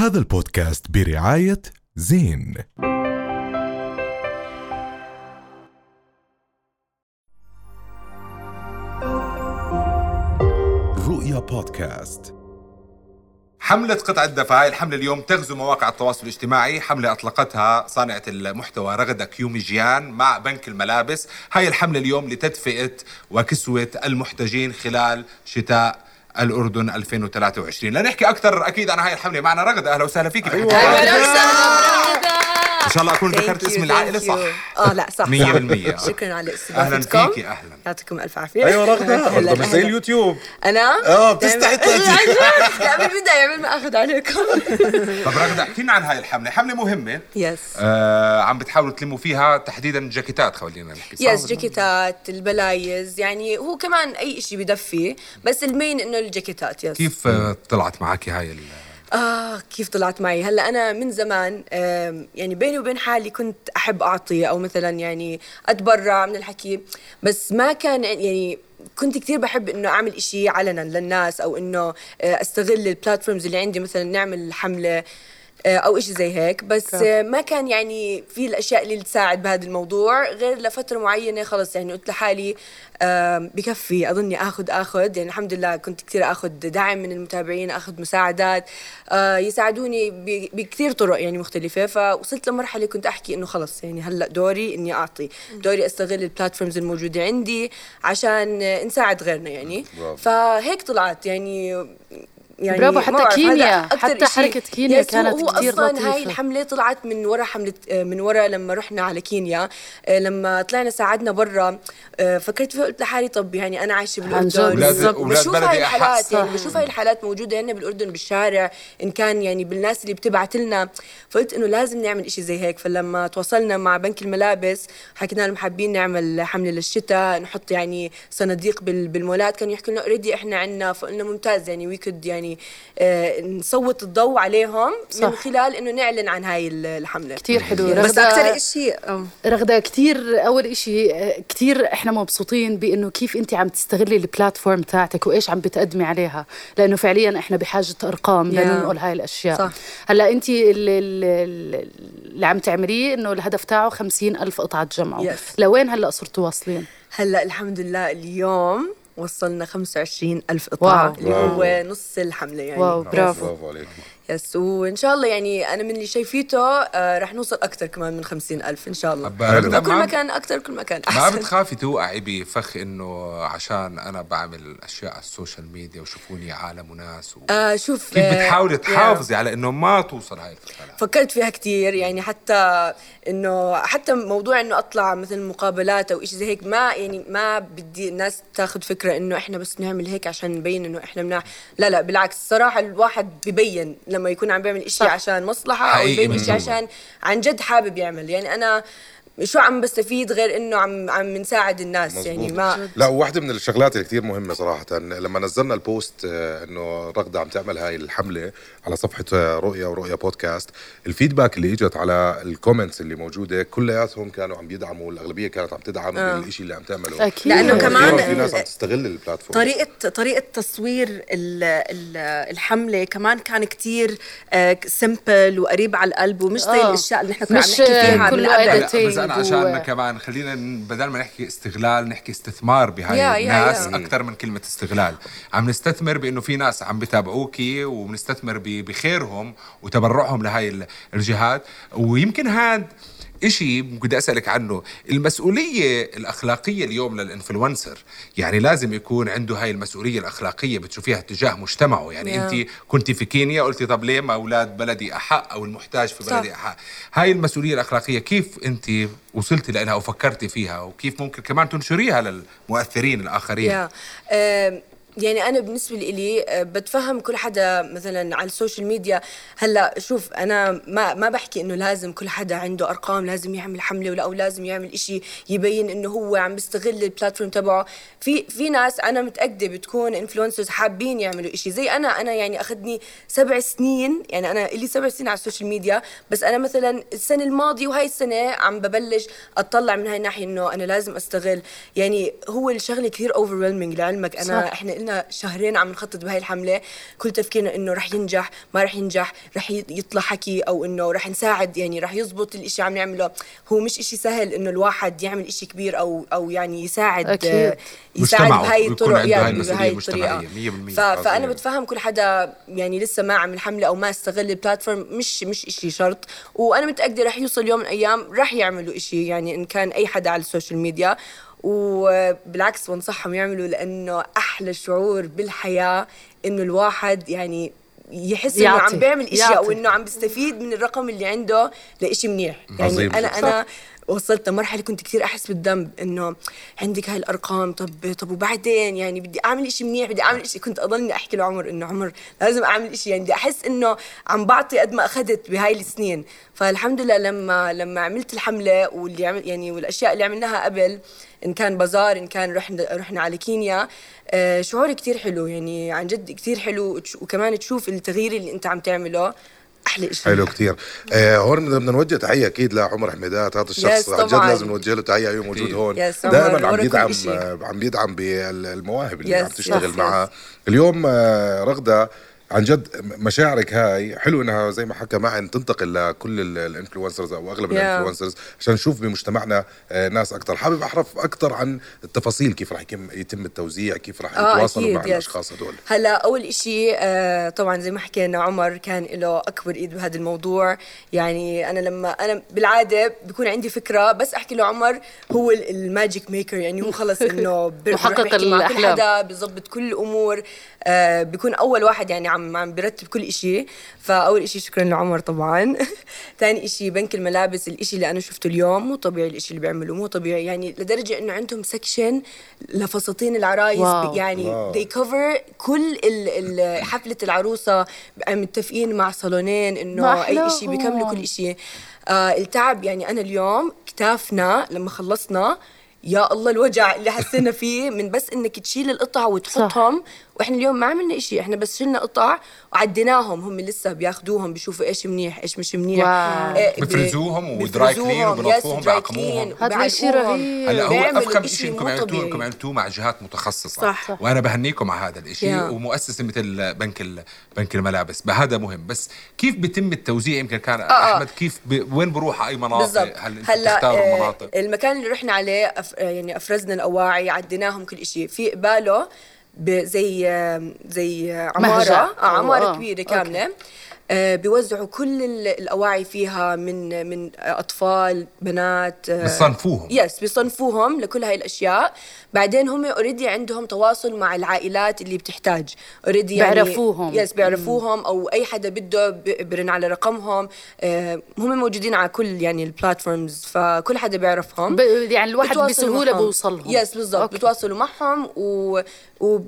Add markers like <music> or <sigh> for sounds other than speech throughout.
هذا البودكاست برعاية زين. رؤيا بودكاست. حملة قطع الدفع الحملة اليوم تغزو مواقع التواصل الاجتماعي. حملة أطلقتها صانعة المحتوى رغدة كيوميجيان مع بنك الملابس. هاي الحملة اليوم لتدفئة وكسوة المحتاجين خلال شتاء الأردن 2023 لنحكي أكثر أكيد عن هاي الحملة. معنا رغدة أهلا وسهلا فيك. أيوة. أهلا وسهلا إن شاء الله أكون ذكرت اسم العائلة. صح. آه لا صح 100% شكرا على أهلا استضافتكم فيكي أهلا. يعطيكم الف عافية. أيوه رغده رغده مش زي. اليوتيوب. أنا؟ آه بتستحي تأتي. <laughs> لا بالبدايه قبل ما أخذ عليكم. <laughs> طب رغدة احكي لنا عن هاي الحملة. حملة مهمة. yes آه عم بتحاولوا تلموا فيها تحديدا جاكيتات خلينا نحكي؟ yes جاكيتات البلايز يعني هو كمان أي شيء بدفي بس ال main إنه الجاكيتات yes كيف طلعت معك هاي آه كيف طلعت معي؟ هلأ أنا من زمان يعني بيني وبين حالي كنت أحب أعطي أو مثلا يعني أتبرع من الحكي. بس ما كان يعني كنت كثير بحب إنه أعمل إشي علنا للناس أو إنه آه، أستغل ال platforms اللي عندي مثلا نعمل حملة. أو إشي زي هيك. بس آه، ما كان يعني في الأشياء اللي تساعد بهذا الموضوع غير لفترة معينة خلص يعني قلت لحالي بكفي أظني آخذ آخذ. يعني الحمد لله كنت كثير آخذ دعم من المتابعين آخذ مساعدات آه، يساعدوني بكثير طرق يعني مختلفة. فوصلت لمرحلة كنت أحكي إنه خلص يعني هلأ دوري إني أعطي. دوري أستغل البلاتفورمز الموجودة عندي عشان آه، نساعد غيرنا يعني. برافو. فهيك طلعت يعني يعني برافو، حتى كينيا، حتى إشي- حركة كينيا هو- كانت هو كتير أصلاً لطيفة. هاي الحملة طلعت من ورا حملة من ورا لما رحنا على كينيا. آه، لما طلعنا ساعدنا برا. آه، فكرت فيها قلت لحالي طب يعني أنا عايشة بالأردن. بشوف بلدي هاي الحالات. يعني. بشوف هاي الحالات موجودة هنا بالأردن بالشارع إن كان يعني بالناس اللي بتبعت لنا. فقلت إنه لازم نعمل إشي زي هيك. فلما تواصلنا مع بنك الملابس حكينا لهم حابين نعمل حملة للشتاء نحط يعني صناديق بال- بالمولات. كانوا يحكوا لنا already إحنا عندنا فقلنا ممتاز يعني we could يعني آه نسلط الضوء عليهم من صح. خلال إنه نعلن عن هاي ال- الحملة كتير حلو بس أكثر شيء رغدة كتير أول إشي آه، كتير إحنا مبسوطين بإنه كيف أنت عم تستغلي ال platform تاعتك وإيش عم بتقدمي عليها لأنه فعليا إحنا بحاجة أرقام Yeah. لننقل هاي الأشياء صح. هلأ أنت اللي, اللي, عم تعمليه إنه الهدف تاعه خمسين ألف قطعة جمعوا Yes. لوين هلأ صرتوا واصلين؟ هلأ الحمد لله اليوم وصلنا 25 ألف واو. اللي هو نص الحملة يعني. wow برافو. برافو عليك yes وإن شاء الله يعني أنا من اللي شايفيته آه رح نوصل أكثر كمان من 50 ألف إن شاء الله. كل ما- ما كان أكثر كل ما كان ما بتخافي توقعي بفخ إنه عشان أنا بعمل أشياء على ال social media وشوفوني عالم وناس و... آه شوف كيف آه، بتحاولي yeah. تحافظي على إنه ما توصل هاي الفترات فكرت فيها كتير يعني حتى إنه حتى موضوع إنه أطلع مثل مقابلات أو شيء زي هيك ما يعني ما بدي الناس تاخذ فكرة إنه إحنا بس نعمل هيك عشان نبين إنه إحنا مناح لا لا بالعكس الصراحه الواحد ببين لما يكون عم بيعمل شيء عشان مصلحة أو حقيقي شيء مزبوط. عشان عن جد حابب يعمل يعني أنا شو عم بستفيد غير إنه عم عم نساعد الناس؟ يعني مزبوط. ما لا وواحدة من الشغلات اللي كثير مهمة صراحة. لما نزلنا البوست آه، إنه رغدة عم تعمل هاي الحملة على صفحة آه، رؤيا ورؤيا podcast ال feedback اللي إجت على ال comments اللي موجودة كلياتهم كانوا عم بيدعموا الأغلبية كانت عم تدعم آه. بالشيء اللي عم تعمله. أكيد. لأنه كثير كمان في ناس عم تستغل ال platform طريقة طريقة تصوير ال- ال- الحملة كمان كان كتير سمبل وقريب على القلب ومش زي آه. الأشياء اللي نحن كنا عم نحكي فيها كله editing عشان و- كمان. خلينا بدل ما نحكي استغلال نحكي استثمار بهاي الناس. أكثر من كلمة استغلال. عم نستثمر بإنه في ناس عم بتابعوكي وبنستثمر بخيرهم وتبرعهم لهاي ال- الجهات. ويمكن هاد إشي بدي أسألك عنه. المسؤولية الأخلاقية اليوم للإنفلونسر يعني لازم يكون عنده هاي المسؤولية الأخلاقية بتشوفيها تجاه مجتمعه. يعني Yeah. أنت كنت في كينيا قلتي طب ليه ما أولاد بلدي أحق أو المحتاج في صح. بلدي أحق؟ هاي المسؤولية الأخلاقية كيف أنت وصلتي لها أو فكرتي فيها؟ وكيف ممكن كمان تنشريها للمؤثرين الآخرين؟ آم، يعني أنا بالنسبة لي آه، بتفهم كل حدا مثلا على ال social media. هلأ شوف أنا ما ما بحكي إنه لازم كل حدا عنده أرقام لازم يعمل حملة ولا أو لازم يعمل إشي يبين إنه هو عم بيستغل ال platform تبعه. في في ناس أنا متأكدة بتكون influencers حابين يعملوا إشي. زي أنا أنا يعني أخذني سبع سنين يعني أنا لي سبع سنين على ال social media بس أنا مثلا السنة الماضية وهاي السنة عم ببلش أطلع من هاي الناحية إنه أنا لازم أستغل. يعني هو الشغلة كثير over لعلمك. أنا صح. إحنا لنا شهرين عم نخطط بهاي الحملة كل تفكيرنا إنه رح ينجح ما رح ينجح رح يطلع حكي أو إنه رح نساعد يعني رح يزبط الإشي عم نعمله هو مش إشي سهل إنه الواحد يعمل إشي كبير أو أو يعني يساعد أكيد. آه، يساعد مجتمعه بهاي الطرق يعني بهاي الطريقة 100% ف- فأنا. بتفهم كل حدا يعني لسه ما عمل حمله أو ما استغل ال platform مش مش إشي شرط وأنا متأكدة رح يوصل يوم من الأيام رح يعملوا إشي يعني إن كان أي حدا على ال social media وبالعكس بنصحهم يعملوا لأنه أحلى شعور بالحياة إنه الواحد يعني يحس إنه. عم بيعمل إشي أو يعطي. إنه عم بيستفيد من الرقم اللي عنده لإشي منيح يعني عظيم أنا. أنا وصلت لمرحلة كنت كثير أحس بالذنب إنه عندك هاي الأرقام طب طب وبعدين؟ يعني بدي أعمل إشي منيح بدي أعمل إشي كنت أضلني أحكي لعمر إنه عمر لازم أعمل إشي. يعني بدي أحس إنه عم بعطي قد ما اخذت بهاي السنين. فالحمد لله لما لما عملت الحملة واللي عمل يعني والأشياء اللي عملناها قبل إن كان بازار إن كان رحنا رحنا على كينيا آه، شعور كتير حلو. يعني عن جد كتير حلو وكمان تشوف التغيير اللي أنت عم تعمله. أحلى شيء حلو كتير. آه هون بدنا نوجه تحية أكيد لعمر حميدات. هذا الشخص عن جد. لازم نوجه له تحية هو موجود. هون. دائما عم ورا كل يدعم إشي. آه، عم يدعم بالمواهب اللي عم تشتغل معها اليوم آه رغدة عن جد مشاعرك هاي حلو إنها زي ما حكى معن تنتقل لكل ال- ال influencers أو أغلب Yeah. ال influencers عشان نشوف بمجتمعنا آه ناس أكثر حابب أعرف أكثر عن التفاصيل كيف راح يتم يتم التوزيع كيف راح آه، يتواصلوا أكيد، مع yes. الأشخاص هدول هلأ أول إشي آه طبعا زي ما حكينا عمر كان له أكبر إيد بهذا الموضوع يعني أنا لما أنا بالعادة بيكون عندي فكرة بس أحكي له عمر هو ال- ال magic maker يعني هو خلص إنه <laughs> محقق بحكي مع كل الأحلام. حدا بظبط كل الأمور آه بيكون أول واحد يعني عم عم برتب كل إشي فأول إشي شكرا لعمر طبعا <laughs> ثاني إشي بنك الملابس الإشي اللي أنا شفته اليوم مو طبيعي الإشي اللي بيعملوه مو طبيعي يعني لدرجة إنه عندهم section لفساتين العرايس wow. يعني wow. they cover كل ال- ال- حفلة العروسة متفقين مع صالونين أي أحلاهم. شيء بيكملوا كل شيء آه التعب يعني أنا اليوم كتافنا لما خلصنا يا الله الوجع اللي حسينا فيه من بس إنك تشيل القطع وتحطهم وإحنا اليوم ما عملنا شيء إحنا بس شلنا قطع وعديناهم هم لسه بياخذوهم بيشوفوا إيش منيح إيش مش منيح. آه، بفرزوهم ودراي كلين وبنظفوهم بعقموهم. هذا إشي وبعلقوهم. رهيب. هلا هو أفخم شيء إنكم عملتوه. إنكم عملتوه مع جهات متخصصة صح. وأنا بهنيكم على هذا الشيء. ومؤسسة مثل بنك ال- بنك الملابس هذا مهم بس كيف بيتم التوزيع يمكن كان آه. أحمد كيف ب... وين بروح على أي مناطق هل أنتم بتختاروا آه، المناطق المكان اللي رحنا عليه أف... آه، يعني أفرزنا الأواعي عديناهم كل شيء في قباله زي زي عمارة. آه عمارة كبيرة okay. كاملة آه بيوزعوا كل ال- الأواعي فيها من من أطفال بنات آه، بصنفوهم. yes بيصنفوهم لكل هاي الأشياء بعدين هم already عندهم تواصل مع العائلات اللي بتحتاج already يعني بيعرفوهم. yes بيعرفوهم أو أي حدا بده برن على رقمهم آه، هم موجودين على كل يعني ال platforms فكل حدا بيعرفهم يعني الواحد معهم. بيوصلهم. yes بالضبط. بتواصلوا معهم و, و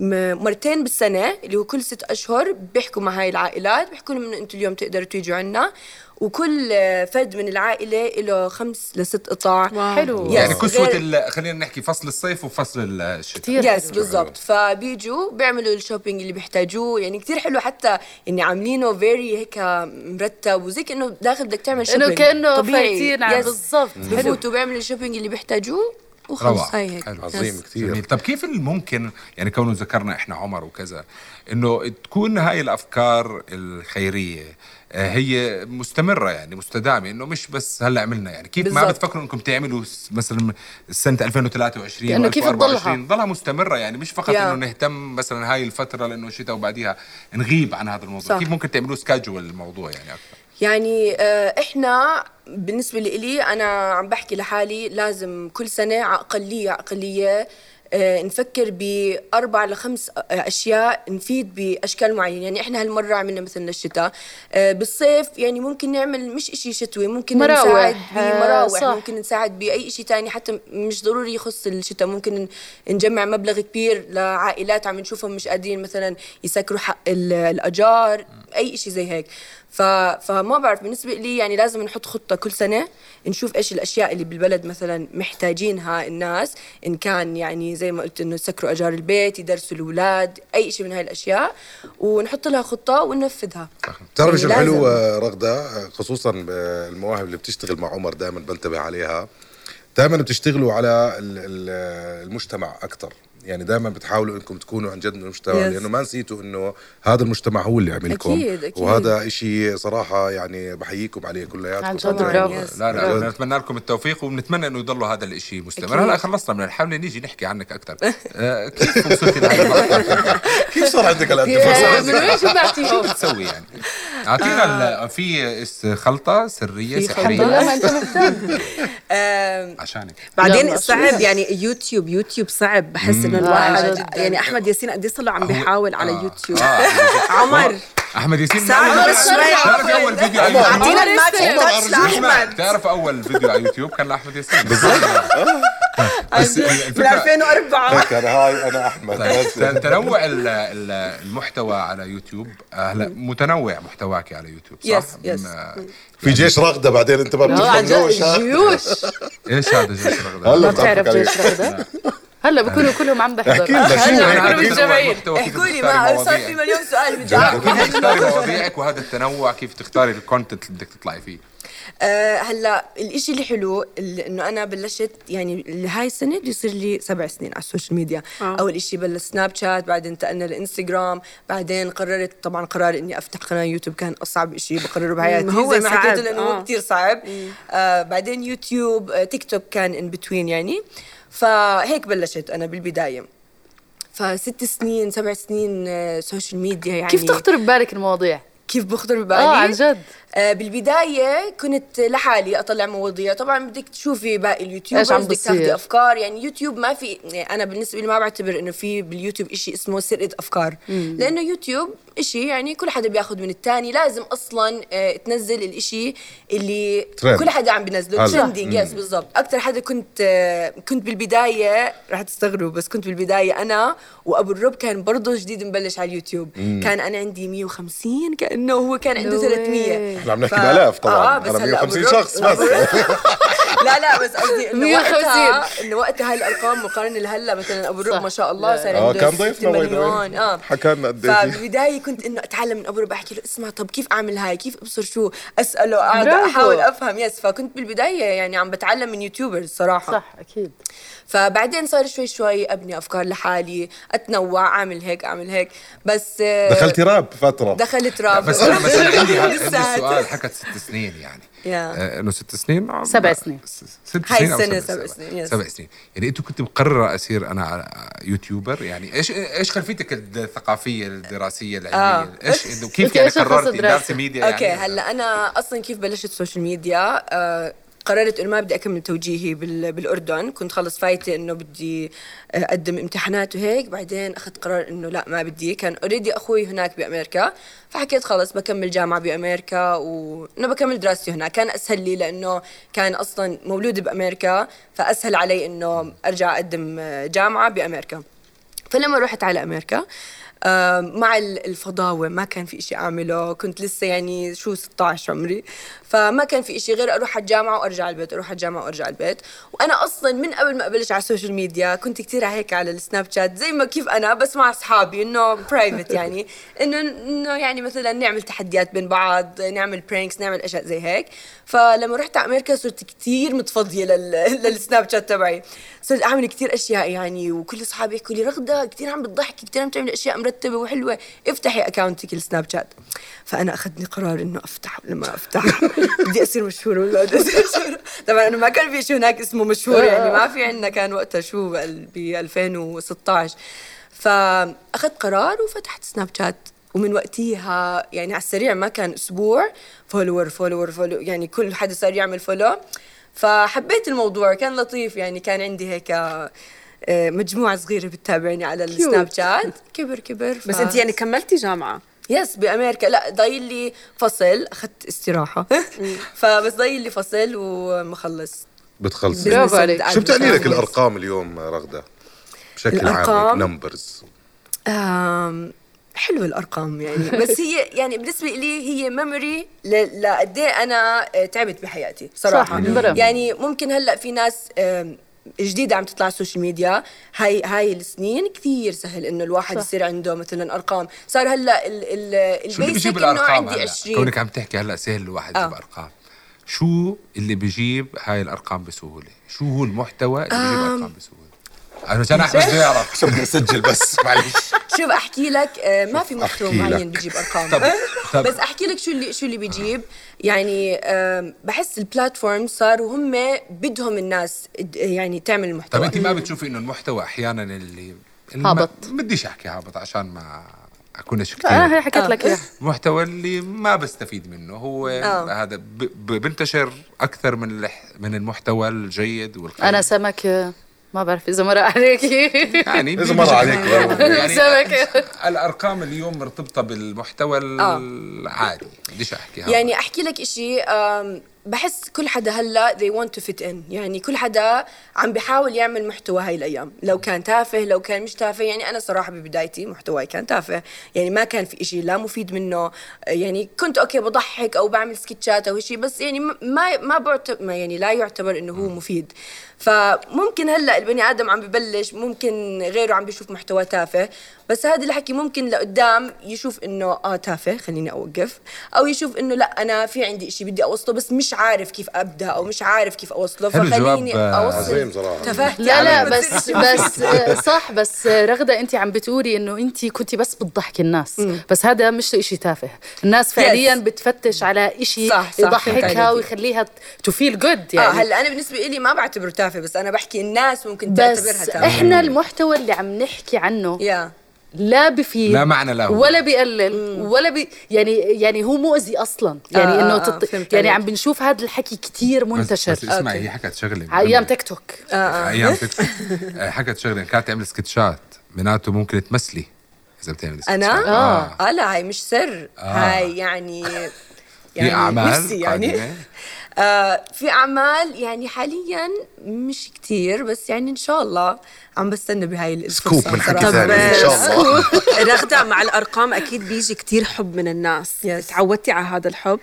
مرتين بالسنة اللي هو كل ست أشهر بيحكوا مع هاي العائلات بيحكوا لهم إنه أنتوا اليوم تقدروا تيجوا عنا وكل فرد من العائلة له خمس لست قطع wow. حلو yes. يعني كسوة غير- ال... خلينا نحكي فصل الصيف وفصل الشتاء كثير yes. بالضبط فبيجوا بيعملوا ال shopping اللي بيحتاجوه يعني كثير حلو حتى يعني عاملينه very هيك مرتب وزي كأنه داخل بدك تعمل shopping كأنه طبيعي. فايتين على- yes. بالضبط. بفوتوا بيعملوا ال shopping اللي بيحتاجوه وخلص روعة. هاي هيك. عظيم. كثير جميل طب كيف الممكن يعني كونه ذكرنا إحنا عمر وكذا إنه تكون هاي الأفكار الخيرية آه، هي مستمرة يعني مستدامة إنه مش بس هلأ عملنا يعني كيف ما بالضبط. بتفكروا إنكم تعملوا مثلا سنة 2023 لأنه كيف تضلها؟ ضلها مستمرة يعني مش فقط. إنه نهتم مثلا هاي الفترة لأنه الشتاء وبعديها نغيب عن هذا الموضوع صح. كيف ممكن تعملوا سكاجول الموضوع يعني أكثر يعني آه، إحنا بالنسبة لي أنا عم بحكي لحالي لازم كل سنة على اقليه على اقليه آه، نفكر بأربع لخمس آه، أشياء نفيد بأشكال معينة يعني إحنا هالمرة عملنا مثلا للشتاء آه، بالصيف يعني ممكن نعمل مش إشي شتوي ممكن مراوح. نساعد بمراوح صح. ممكن نساعد بأي شيء تاني حتى مش ضروري يخص الشتاء ممكن نجمع مبلغ كبير لعائلات عم نشوفهم مش قادرين مثلا يسكروا حق ال- الأجار أي شيء زي هيك. ف... فما بعرف بالنسبة لي يعني لازم نحط خطة كل سنة نشوف إيش الأشياء اللي بالبلد مثلا محتاجينها الناس إن كان يعني زي ما قلت إنه يسكروا أجار البيت يدرسوا الأولاد أي شيء من هاي الأشياء ونحط لها خطة وننفذها. بتعرفي شو يعني الحلو آه، خصوصا بالمواهب اللي بتشتغل مع عمر دائما بنتبه عليها. دائما بتشتغلوا على ال- ال- المجتمع أكثر يعني دائما بتحاولوا إنكم تكونوا عن جد من المجتمع Yes. لأنه ما نسيتوا إنه هذا المجتمع هو اللي عملكم أكيد، أكيد. وهذا إشي صراحة يعني بحييكم عليه كلياتكم. عن جد طبعاً، برافو يس. لا لا برافو. نتمنى لكم التوفيق وبنتمنى إنه يضلوا هذا الإشي مستمر. هلا خلصنا من الحملة نيجي نحكي عنك أكثر <laughs> آه، كيف صار عندك هالقد شو بتسوي يعني؟ أعطينا ال- في خلطة سرية سحرية. <laughs> عشانك. بعدين صعب؟ يعني يوتيوب يوتيوب صعب. بحس إنه آه، الواحد. يعني أحمد ياسين قد إيه صار له عم بيحاول على آه. يوتيوب. آه. <laughs> عمر. أحمد ياسين عمر بس شوي. تعرف أول فيديو على يوتيوب؟ اعطينا عمر الماتش لأحمد. تعرف أول فيديو على يوتيوب كان لأحمد ياسين؟ بالضبط. بس من الفكرة 2004 هيك أنا هاي أنا أحمد. طيب، تنوع ال- ال- المحتوى على يوتيوب آه، هلا متنوع محتواك على يوتيوب صح؟ yes، yes. في جيش رغدة بعدين انت ما ها؟ جيوش. إيش هذا جيش رغدة؟ هلا ما بتعرف بتعرف جيش رغدة؟ هلا بكونوا كلهم عم بحضر. احكي هلا يعني؟ أكيد متجمعين احكوا لي ما صار في مليون سؤال بدي لا أعرف. كيف تختاري مواضيعك وهذا التنوع؟ كيف تختاري ال content اللي بدك تطلعي فيه؟ آه هلا الإشي اللي حلو ال- إنه أنا بلشت يعني هاي السنة بده يصير لي سبع سنين على ال social media. آه. أول إشي بلش سناب شات بعدين انتقلنا لإنستغرام بعدين قررت طبعا قرار إني أفتح قناة يوتيوب كان أصعب إشي بقرره بحياتي. هو زي ما حكيت صعب، لأنه آه. كثير صعب. آه بعدين يوتيوب آه تيك توك كان in between يعني. فهيك بلشت أنا بالبداية. فست سنين سبع سنين آه social media يعني. كيف تخطر ببالك المواضيع؟ كيف بخطر ببالي؟ آه عن جد. آه، بالبداية كنت لحالي أطلع مواضيع. طبعا بدك تشوفي باقي ال YouTubers إيش عم بدك أفكار. يعني يوتيوب ما في يعني أنا بالنسبة لي ما بعتبر إنه في باليوتيوب إشي اسمه سرقة أفكار. لأنه يوتيوب إشي يعني كل حدا بياخذ من التاني لازم أصلا آه، تنزل الإشي اللي ترند. كل حدا عم بينزله. trending yes بالضبط أكثر حدا كنت آه، كنت بالبداية رح تستغربوا بس كنت بالبداية أنا وأبو الرب كان برضه جديد مبلش على اليوتيوب كان أنا عندي 150 كأنه هو كان عنده No 300 way. إحنا عم نحكي بألاف طبعا آه بس أنا هلا 150 أبو الرب- شخص بس <laughs> لا لا بس قصدي إنه 150. وقتها إنه وقتها هاي الأرقام مقارنة لهلأ مثلا أبو الرب. ما شاء الله صار آه عنده كان 6 ضيفنا مليون. آه حكى لنا قد إيه. فبالبداية كنت إنه أتعلم من أبو الرب أحكي له اسمع طب كيف أعمل هاي؟ كيف أبصر شو؟ أسأله برافو. أحاول أفهم. yes فكنت بالبداية يعني عم بتعلم من YouTubers صراحة. صح أكيد. فبعدين صار شوي شوي أبني أفكار لحالي أتنوع أعمل هيك أعمل هيك. بس دخلتي راب فترة. دخلت راب. بس مثلا <laughs> عندي عندي. سؤال حكت ست سنين يعني. إنه ست سنين آه، سبع سنين. ست هاي سنين أو السنة سبع سنين،. سبع سنين يعني أنت كنت مقررة اصير أنا على- YouTuber يعني إيش إيش خلفيتك الثقافية الدراسية العلمية آه. إيش كيف يعني قررتي؟ دارسه media okay يعني هلأ أنا أصلا كيف بلشت social media آه قررت إنه ما بدي أكمل توجيهي بال- بالأردن. كنت خلص فايتة إنه بدي آه، أقدم امتحانات وهيك. بعدين أخذت قرار إنه لا ما بدي. كان already أخوي هناك بأمريكا. فحكيت خلص بكمل جامعة بأمريكا وانه بكمل دراستي هناك. كان أسهل لي لأنه كان أصلا مولود بأمريكا. فأسهل علي إنه أرجع أقدم آه، جامعة بأمريكا. فلما رحت على أمريكا مع ال- الفضاوة ما كان في إشي أعمله كنت لسه يعني شو 16 عمري. فما كان في إشي غير أروح على الجامعة وأرجع البيت أروح على الجامعة وأرجع البيت. وأنا أصلا من قبل ما أبلش على ال social media كنت كتير هيك على السناب شات زي ما كيف أنا بس مع أصحابي إنه private <laughs> يعني. إنه إنه يعني مثلا نعمل تحديات بين بعض نعمل pranks نعمل أشياء زي هيك. فلما رحت على أمريكا صرت كتير متفضية لل... <laughs> للسناب شات تبعي. صرت أعمل كتير أشياء يعني وكل أصحابي يحكوا لي رغدة كتير عم بتضحكي كتير عم تعملي أشياء مرتبة وحلوة. افتحي أكاونتك السناب شات. فأنا أخذني قرار إنه أفتح ولا ما أفتح. <laughs> بدي أصير مشهورة ولا بدي أصير مشهورة. طبعا إنه ما كان في شيء هناك اسمه مشهور يعني ما في عندنا كان وقتها شو ب 2016 فأخذت قرار وفتحت سناب شات. ومن وقتيها يعني على السريع ما كان أسبوع. follower follower follow يعني كل حدا صار يعمل follow فحبيت الموضوع كان لطيف يعني كان عندي هيك مجموعة صغيرة بتتابعني على السناب شات. كبر كبر بس انت يعني كملتي جامعة؟ yes بأمريكا. لا ضايل لي فصل. أخذت استراحة. <laughs> فبس ضايل لي فصل ومخلص. بتخلصي برافو عليك. شو بتعني لك الأرقام اليوم رغدة؟ بشكل عام الأرقام؟ numbers آم، حلوة الأرقام يعني. بس <laughs> هي يعني بالنسبة لي هي memory لقد إيه أنا آه، تعبت بحياتي صراحة. صح،. يعني ممكن هلأ في ناس آم، جديدة عم تطلع على ال social media. هاي هاي السنين كثير سهل إنه الواحد صح. يصير عنده مثلا أرقام. صار هلأ ال ال شو اللي ال basic بيجيب إنه الأرقام عندي هلأ؟ 20 كونك عم تحكي هلأ سهل الواحد يجيب آه. أرقام. شو اللي بيجيب هاي الأرقام بسهولة؟ شو هو المحتوى اللي بيجيب آم، أرقام بسهولة؟ عشان أحمد بده يعرف عشان بدي أسجل بس معلش شوف أحكي لك آه، ما في محتوى معين لك. بيجيب أرقام. طب- طب. بس أحكي لك شو اللي شو اللي بيجيب. يعني بحس البلاتفورم صاروا هم بدهم الناس يعني تعمل المحتوى. طب أنت ما بتشوفي إنه المحتوى أحيانا اللي اللي هابط. ما بديش أحكي هابط عشان ما أكونش كثير أنا هي حكيت لك. اياها المحتوى اللي ما بستفيد منه هو آه. هذا بنتشر أكثر من الح- من المحتوى الجيد والخير. أنا سمك آه، ما بعرف إذا مر عليكي يعني إذا مر عليك يعني <laughs> الأرقام اليوم مرتبطة بالمحتوى العادي بديش احكي يعني أحكي لك آم، بحس كل حدا هلا they want to fit in. يعني كل حدا عم بيحاول يعمل محتوى هاي الأيام. لو كان تافه لو كان مش تافه يعني أنا صراحة ببدايتي محتواي كان تافه. يعني ما كان في إشي لا مفيد منه. يعني كنت أوكي بضحك أو بعمل سكتشات أو شيء بس يعني ما ما بعتبر يعني لا يعتبر إنه هو مفيد. فممكن هلا البني آدم عم ببلش ممكن غيره عم بيشوف محتوى تافه. بس هذا الحكي ممكن لقدام يشوف إنه آه تافه خليني أوقف. أو يشوف إنه لا أنا في عندي إشي بدي أوصله بس مش عارف كيف أبدأ أو مش عارف كيف أوصله فخليني آه، أوصل. تفهتي لا لا بس بس <laughs> صح بس رغدة أنت عم بتقولي إنه أنت كنتي بس بتضحكي الناس بس هذا مش إشي تافه. الناس فعليا بتفتش على فهمت يضحكها. ويخليها to feel good آه يعني. هلأ أنا بالنسبة لي ما بعتبره تافه بس أنا بحكي الناس ممكن تعتبرها بس تافه. إحنا المحتوى اللي عم نحكي عنه يا لا بفيد لا معنى له. ولا بيقلل ولا بي يعني يعني هو مؤذي أصلا. يعني آه، إنه آه، تط... يعني. عم بنشوف هذا الحكي كتير بس, منتشر. بس اسمعي okay. هي حكت شغلة. على أيام تيك توك. أيام تيك توك. آه، حكت شغلة. كانت تعمل سكتشات معناته ممكن تمثلي إذا بتعمل سكتشات أنا؟ آه. آه لا هاي مش سر. آه. هاي يعني في أعمال نفسي يعني. قادمة؟ <laughs> آه في أعمال يعني حاليا مش كتير بس يعني إن شاء الله عم بستنى بهاي الفرصة سكوب من حكي. ثاني إن شاء الله <laughs> <laughs> رغدة مع الأرقام أكيد بيجي كتير حب من الناس Yes. تعودتي على هذا الحب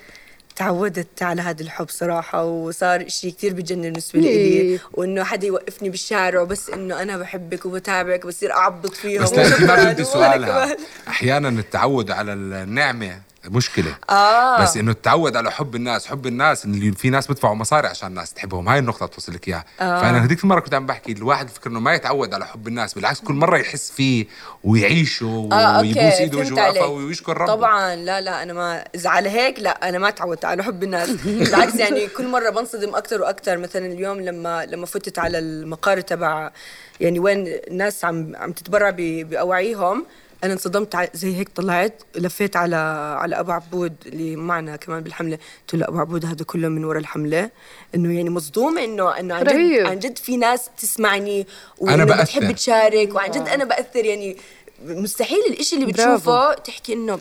تعودت على هذا الحب صراحة وصار شيء كتير بجنن بالنسبة. لي وإنه حدا يوقفني بالشارع بس إنه أنا بحبك وبتابعك بصير أعبط فيهم بس ما <laughs> بدي سؤالها كمان. أحيانا التعود على النعمة مشكلة. آه. بس إنه التعود على حب الناس حب الناس اللي في ناس بدفعوا مصاري عشان الناس تحبهم. هاي النقطة توصل لك إياها. آه. فأنا هذيك المرة كنت عم بحكي الواحد فكر إنه ما يتعود على حب الناس بالعكس كل مرة يحس فيه ويعيشه آه ويبوس إيده عليك. ويشكر ربه طبعا لا لا أنا ما إذا على هيك لا أنا ما تعودت على حب الناس. بالعكس يعني كل مرة بنصدم أكثر وأكثر مثلا اليوم لما لما فتت على المقر تبع يعني وين الناس عم عم تتبرع باواعيهم أنا انصدمت زي هيك طلعت لفيت على على أبو عبود اللي معنا كمان بالحملة قلت له أبو عبود هذا كله من وراء الحملة إنه يعني مصدومه إنه إنه عن جد. عن جد في ناس تسمعني بأثر. بتحب تشارك وعن جد أنا بأثر يعني مستحيل الإشي اللي برافو. بتشوفه تحكي إنه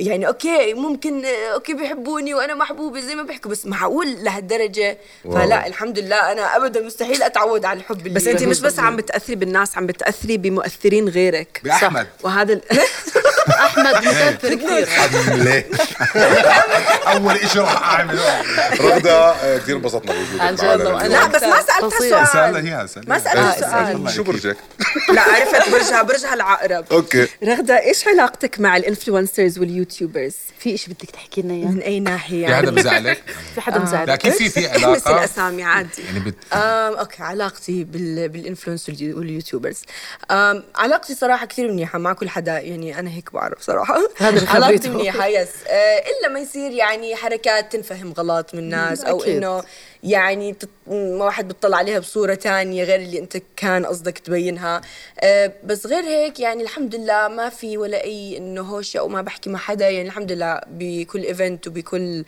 يعني okay ممكن okay بيحبوني وأنا محبوبة زي ما بيحكوا بس معقول لهالدرجة؟ فلا الحمد لله أنا ابدا مستحيل أتعود على الحب اللي بس أنت مش بس. عم بتأثري بالناس عم بتأثري بمؤثرين غيرك. بأحمد. وهذا ال... <laughs> أحمد <laughs> مكثر كثير؟ <laughs> أول شيء راح أعمله. رغدة آه، كثير انبسطنا بوجودك عن جد. لا بس ما سالتها سؤال ما سألتها آه، سؤال. شو. برجك؟ لا عرفت برجها برجها العقرب okay. رغدة إيش علاقتك مع ال influencers وال YouTubers؟ في شيء بدك تحكي لنا إياه؟ من أي ناحية؟ في حدا بزعلك؟ في حدا مزعلك لا كيف في في <laughs> احمس علاقة. الأسامي عادي. يعني بت... okay علاقتي بال بال influencer وال YouTubers. علاقتي صراحة كثير منيحة مع كل حدا يعني أنا هيك بعرف صراحة. هذا علاقتي. منيحة yes آه إلا ما يصير يعني حركات تنفهم غلط من الناس أو. إنه يعني تط... ما واحد بتطلع عليها بصورة تانية غير اللي أنت كان قصدك تبينها. آه بس غير هيك يعني الحمد لله ما في ولا أي إنه هوشه أو ما بحكي مع حدا. يعني الحمد لله بكل event وبكل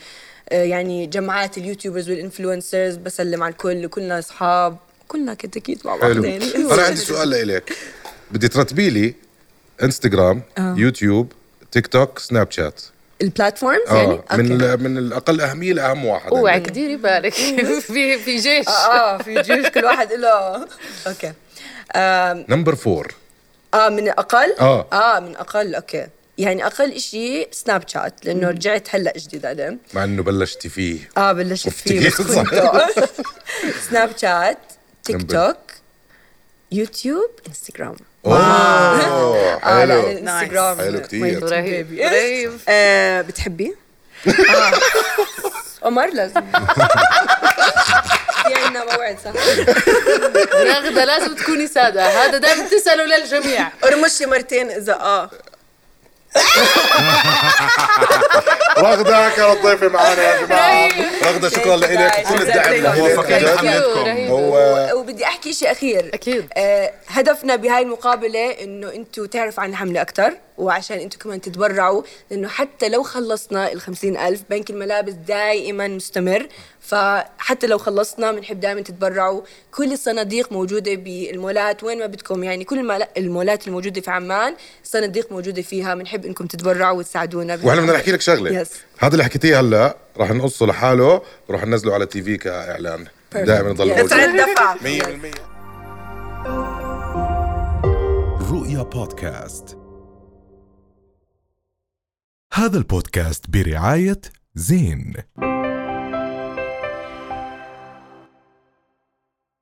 آه، يعني جماعات ال YouTubers وال influencers بسلم على الكل وكلنا أصحاب كلنا كتاكيت مع بعض. يعني. أنا عندي سؤال لإلك. بدي ترتبي لي انستغرام يوتيوب تيك توك سناب شات ال platforms يعني؟ آه من من الأقل أهمية لأهم واحد اوعك ديري بالك <laughs> في في جيش. آه في جيش كل واحد له. <laughs> أوكي. نمبر فور آه من أقل؟ آه. آه من أقل أوكي. يعني أقل إشي سناب شات لأنه رجعت هلأ جديد عليه. مع إنه بلشتي فيه. آه بلشت فيه <laughs> سناب شات تيك. توك يوتيوب انستغرام اوه آه لا حلو الانستغرام حلو كتير. رهيب. رهيب آه بتحبي <laughs> عمر لازم. <laughs> يعني عندنا موعد صح؟ <laughs> رغدة لازم تكوني سادة. هذا دائما تسألوا للجميع. ارمشي مرتين اذا آه. رغدة كانت ضيفة معنا يا جماعة. رغدة شكرا لك. كل الدعم رهيب. هو وبدي أحكي شيء أخير. أكيد. آه هدفنا بهاي المقابلة إنه أنتم تعرفوا عن الحملة أكثر وعشان أنتم كمان تتبرعوا لأنه حتى لو خلصنا ال ألف بنك الملابس دائما مستمر. فحتى لو خلصنا بنحب دائما تتبرعوا. كل الصناديق موجودة بالمولات وين ما بدكم يعني كل المولات الموجودة في عمان صناديق موجودة فيها. بنحب إنكم تتبرعوا وتساعدونا وإحنا بدنا نحكي لك شغلة. Yes. هذا اللي حكيتيه هلأ راح نقصه لحاله وراح ننزله على تي في كإعلان. دائما يضل Yes. دفع 100% رؤيا بودكاست. هذا البودكاست برعاية زين.